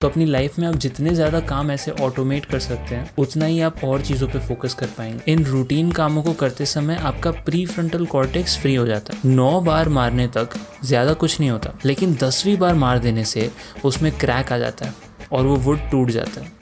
तो अपनी लाइफ में आप जितने ज़्यादा काम ऐसे ऑटोमेट कर सकते हैं, उतना ही आप और चीज़ों पे फोकस कर पाएँगे। इन रूटीन कामों को करते समय आपका प्री फ्रंटल कॉर्टेक्स फ्री हो जाता है। नौ बार मारने तक ज़्यादा कुछ नहीं होता, लेकिन दसवीं बार मार देने से उसमें क्रैक आ जाता है और वो वुड टूट जाता है।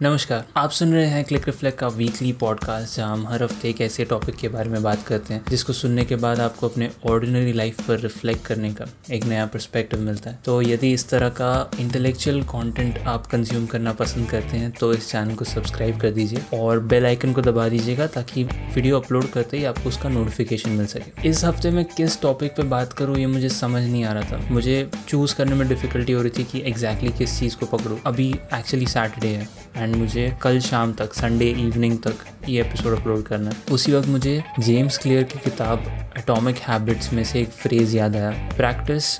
नमस्कार, आप सुन रहे हैं क्लिक रिफ्लेक्ट का वीकली पॉडकास्ट जहाँ हम हर हफ़्ते एक ऐसे टॉपिक के बारे में बात करते हैं, जिसको सुनने के बाद आपको अपने ऑर्डिनरी लाइफ पर रिफ्लेक्ट करने का एक नया पर्सपेक्टिव मिलता है। तो यदि इस तरह का इंटेलेक्चुअल कंटेंट आप कंज्यूम करना पसंद करते हैं तो इस चैनल को सब्सक्राइब कर दीजिए और बेल आइकन को दबा दीजिएगा, ताकि वीडियो अपलोड करते ही आपको उसका नोटिफिकेशन मिल सके। इस हफ़्ते में किस टॉपिक पर बात करूँ, ये मुझे समझ नहीं आ रहा था। मुझे चूज़ करने में डिफिकल्टी हो रही थी कि एग्जैक्टली exactly किस चीज़ को पकड़ूँ। अभी एक्चुअली सैटरडे है एंड मुझे कल शाम तक संडे इवनिंग तक ये एपिसोड अपलोड करना है। उसी वक्त मुझे जेम्स क्लियर की किताब एटॉमिक हैबिट्स में से एक फ्रेज़ याद आया practice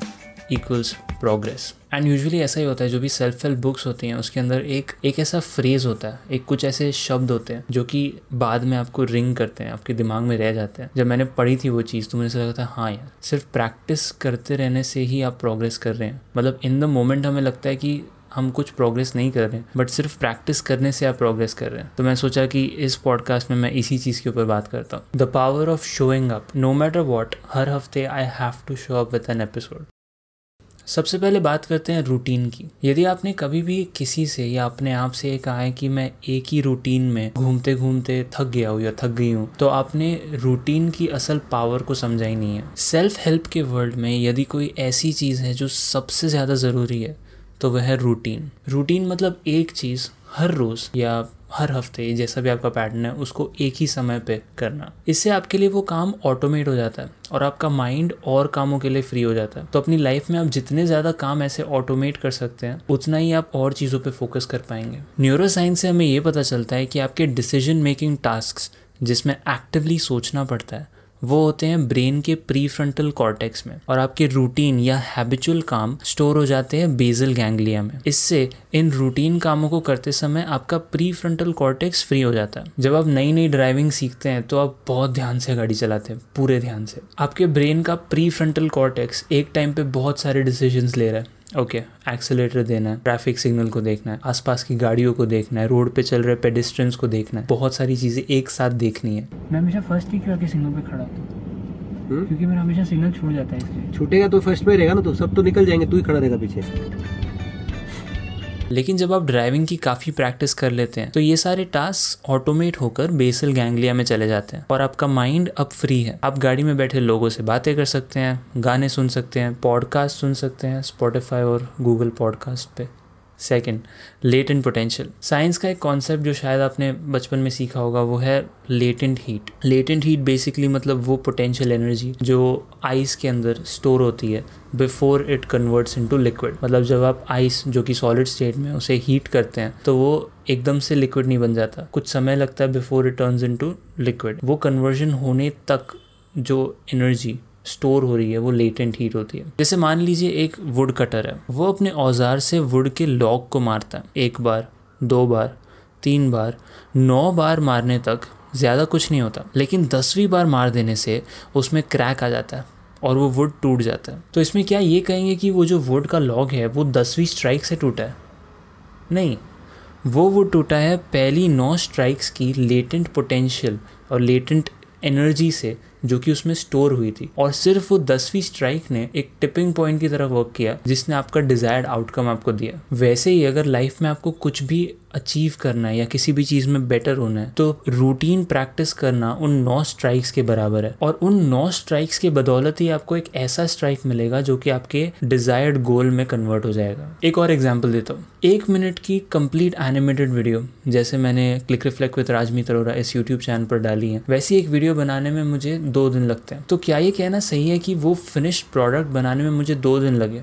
equals progress and usually ऐसा ही होता है, जो भी सेल्फ हेल्प बुक्स होती हैं, उसके अंदर एक एक ऐसा फ्रेज होता है, एक कुछ ऐसे शब्द होते हैं, जो कि बाद में आपको रिंग करते हैं, आपके दिमाग में रह जाते हैं। जब मैंने पढ़ी थी वो चीज़ तो मुझे ऐसा लगा था हाँ यार, सिर्फ़ प्रैक्टिस करते रहने से ही आप प्रोग्रेस कर रहे हैं। मतलब इन द मोमेंट हमें लगता है कि हम कुछ प्रोग्रेस नहीं कर रहे हैं बट सिर्फ़ प्रैक्टिस करने से आप प्रोग्रेस कर रहे हैं। तो मैं सोचा कि इस पॉडकास्ट में मैं इसी चीज़ के ऊपर बात करता हूँ। The power of showing up no matter what हर हफ़्ते I have to show up with an episode सबसे पहले बात करते हैं रूटीन की। यदि आपने कभी भी किसी से या अपने आप से ये कहा है कि मैं एक ही रूटीन में घूमते घूमते थक गया हूँ या थक गई हूँ तो आपने रूटीन की असल पावर को समझा ही नहीं है। सेल्फ हेल्प के वर्ल्ड में यदि कोई ऐसी चीज़ है जो सबसे ज़्यादा ज़रूरी है तो वह है रूटीन रूटीन मतलब एक चीज़ हर रोज़ या हर हफ़्ते, जैसा भी आपका पैटर्न है, उसको एक ही समय पे करना। इससे आपके लिए वो काम ऑटोमेट हो जाता है और आपका माइंड और कामों के लिए फ्री हो जाता है। तो अपनी लाइफ में आप जितने ज़्यादा काम ऐसे ऑटोमेट कर सकते हैं, उतना ही आप और चीज़ों पे फोकस कर पाएँगे। न्यूरो साइंस से हमें ये पता चलता है कि आपके डिसीज़न मेकिंग टास्क जिसमें एक्टिवली सोचना पड़ता है वो होते हैं ब्रेन के प्री फ्रंटल कॉर्टेक्स में और आपके रूटीन या हैबिचुअल काम स्टोर हो जाते हैं बेजल गैंग्लिया में। इससे इन रूटीन कामों को करते समय आपका प्री फ्रंटल कॉर्टेक्स फ्री हो जाता है। जब आप नई नई ड्राइविंग सीखते हैं तो आप बहुत ध्यान से गाड़ी चलाते हैं, पूरे ध्यान से। आपके ब्रेन का प्री फ्रंटल कॉर्टेक्स एक टाइम पे बहुत सारे डिसीज़न ले रहा है। ओके okay, एक्सेलेटर देना है ट्रैफ़िक सिग्नल को देखना है आसपास की गाड़ियों को देखना है रोड पे चल रहे पेडिस्ट्रेंस को देखना है बहुत सारी चीज़ें एक साथ देखनी है। मैं हमेशा फ़र्स्ट ही क्यों सिग्नल पे खड़ा होता हूँ? हम्म? क्योंकि मेरा हमेशा सिग्नल छूट जाता है इसलिए छूटेगा तो फ़र्स्ट में रहेगा ना तो सब तो निकल जाएँगे तू ही खड़ा रहेगा पीछे। लेकिन जब आप ड्राइविंग की काफ़ी प्रैक्टिस कर लेते हैं तो ये सारे टास्क ऑटोमेट होकर बेसल गैंग्लिया में चले जाते हैं और आपका माइंड अब फ्री है। आप गाड़ी में बैठे लोगों से बातें कर सकते हैं, गाने सुन सकते हैं पॉडकास्ट सुन सकते हैं स्पॉटिफाई और गूगल पॉडकास्ट पे। सेकेंड लेटेंट पोटेंशियल साइंस का एक कॉन्सेप्ट जो शायद आपने बचपन में सीखा होगा, वो है latent heat latent heat basically मतलब वो पोटेंशियल एनर्जी जो आइस के अंदर स्टोर होती है before it converts into liquid मतलब जब आप आइस जो कि सॉलिड स्टेट में उसे हीट करते हैं तो वो एकदम से लिक्विड नहीं बन जाता। कुछ समय लगता है before it turns into liquid वो कन्वर्जन होने तक जो एनर्जी स्टोर हो रही है, वो लेटेंट हीट होती है। जैसे मान लीजिए एक वुड कटर है, वो अपने औज़ार से वुड के लॉक को मारता है। एक बार, दो बार, तीन बार, नौ बार मारने तक ज़्यादा कुछ नहीं होता। लेकिन दसवीं बार मार देने से उसमें क्रैक आ जाता है और वो वुड टूट जाता है। तो इसमें क्या ये कहेंगे कि वो जो वुड का लॉग है, वो दसवीं स्ट्राइक से टूटा है? नहीं, वो वुड टूटा है पहली नौ स्ट्राइक्स की लेटेंट पोटेंशियल और लेटेंट एनर्जी से जो कि उसमें स्टोर हुई थी। और सिर्फ़ वो दसवीं स्ट्राइक ने एक टिपिंग पॉइंट की तरह वर्क किया, जिसने आपका डिजायर्ड आउटकम आपको दिया। वैसे ही अगर लाइफ में आपको कुछ भी अचीव करना है या किसी भी चीज़ में बेटर होना है तो रूटीन प्रैक्टिस करना उन नौ स्ट्राइक्स के बराबर है। और उन नौ स्ट्राइक्स के बदौलत ही आपको एक ऐसा स्ट्राइक मिलेगा जो कि आपके डिजायर्ड गोल में कन्वर्ट हो जाएगा। एक और एग्ज़ाम्पल देता हूँ। एक मिनट की कंप्लीट एनिमेटेड वीडियो जैसे मैंने click reflect with Rajmeet Arora इस यूट्यूब चैनल पर डाली है। वैसी एक वीडियो बनाने में मुझे दो दिन लगते हैं। तो क्या ये कहना सही है कि वो फिनिश प्रोडक्ट बनाने में मुझे दो दिन लगे?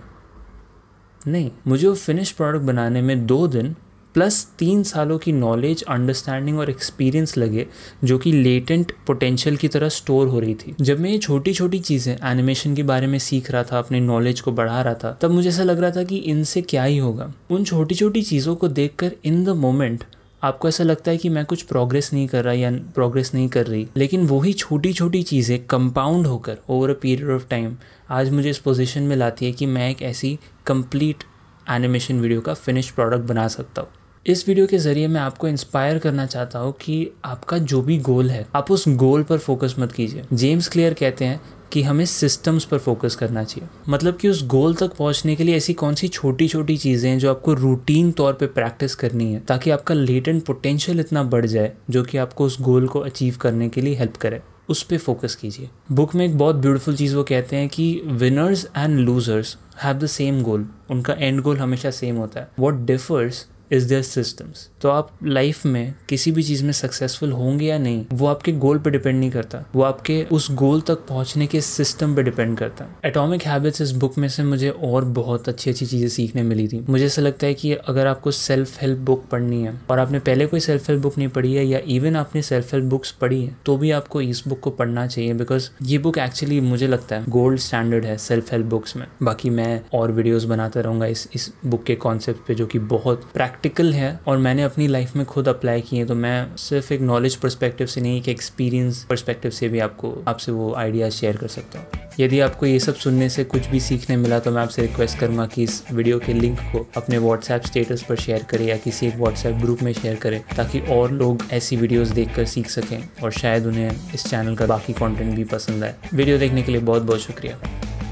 नहीं, मुझे वो फिनिश प्रोडक्ट बनाने में दो दिन प्लस तीन सालों की नॉलेज अंडरस्टैंडिंग और एक्सपीरियंस लगे, जो कि लेटेंट पोटेंशियल की तरह स्टोर हो रही थी। जब मैं ये छोटी छोटी चीज़ें एनिमेशन के बारे में सीख रहा था, अपने नॉलेज को बढ़ा रहा था, तब मुझे ऐसा लग रहा था कि इनसे क्या ही होगा। उन छोटी छोटी चीज़ों को देख इन द मोमेंट आपको ऐसा लगता है कि मैं कुछ प्रोग्रेस नहीं कर रहा या प्रोग्रेस नहीं कर रही, लेकिन वही छोटी छोटी चीज़ें कंपाउंड होकर over a period of time आज मुझे इस पोजिशन में लाती है कि मैं एक ऐसी कंप्लीट एनिमेशन वीडियो का फिनिश प्रोडक्ट बना सकता हूँ। इस वीडियो के ज़रिए मैं आपको इंस्पायर करना चाहता हूँ कि आपका जो भी गोल है, आप उस गोल पर फोकस मत कीजिए। जेम्स क्लियर कहते हैं कि हमें सिस्टम्स पर फोकस करना चाहिए। मतलब कि उस गोल तक पहुँचने के लिए ऐसी कौन सी छोटी छोटी चीज़ें हैं जो आपको रूटीन तौर पे प्रैक्टिस करनी है, ताकि आपका लेटेंट पोटेंशियल इतना बढ़ जाए, जो कि आपको उस गोल को अचीव करने के लिए हेल्प करे। उस पर फोकस कीजिए। बुक में एक बहुत ब्यूटीफुल चीज़ वो कहते हैं कि winners and losers have the same goal उनका एंड गोल हमेशा सेम होता है। What differs is their systems तो आप लाइफ में किसी भी चीज़ में सक्सेसफुल होंगे या नहीं, वो आपके गोल पे डिपेंड नहीं करता। वो आपके उस गोल तक पहुँचने के सिस्टम पे डिपेंड करता। है एटॉमिक हैबिट्स इस बुक में से मुझे और बहुत अच्छी अच्छी चीज़ें सीखने मिली थी। मुझे ऐसा लगता है कि अगर आपको सेल्फ हेल्प बुक पढ़नी है और आपने पहले कोई सेल्फ हेल्प बुक नहीं पढ़ी है या इवन आपने सेल्फ हेल्प बुक्स पढ़ी है तो भी आपको इस बुक को पढ़ना चाहिए बिकॉज़ ये बुक एक्चुअली मुझे लगता है गोल्ड स्टैंडर्ड है सेल्फ हेल्प बुक्स में। बाकी मैं और वीडियोज़ बनाता रहूँगा इस इस बुक के कॉन्सेप्ट पे जो कि बहुत प्रैक्टिकल है और मैंने अपनी लाइफ में खुद अप्लाई किए तो मैं सिर्फ़ एक नॉलेज परस्पेक्टिव से नहीं, एक एक्सपीरियंस परस्पेक्टिव से भी आपको, आपसे वो आइडियाज़ शेयर कर सकता हूँ। यदि आपको ये सब सुनने से कुछ भी सीखने मिला तो मैं आपसे रिक्वेस्ट करूँगा कि इस वीडियो के लिंक को अपने व्हाट्सएप स्टेटस पर शेयर करें या किसी एक व्हाट्सएप ग्रुप में शेयर करें, ताकि और लोग ऐसी वीडियोस देखकर सीख सकें और शायद उन्हें इस चैनल का बाकी कंटेंट भी पसंद आए। वीडियो देखने के लिए बहुत बहुत शुक्रिया।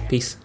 पीस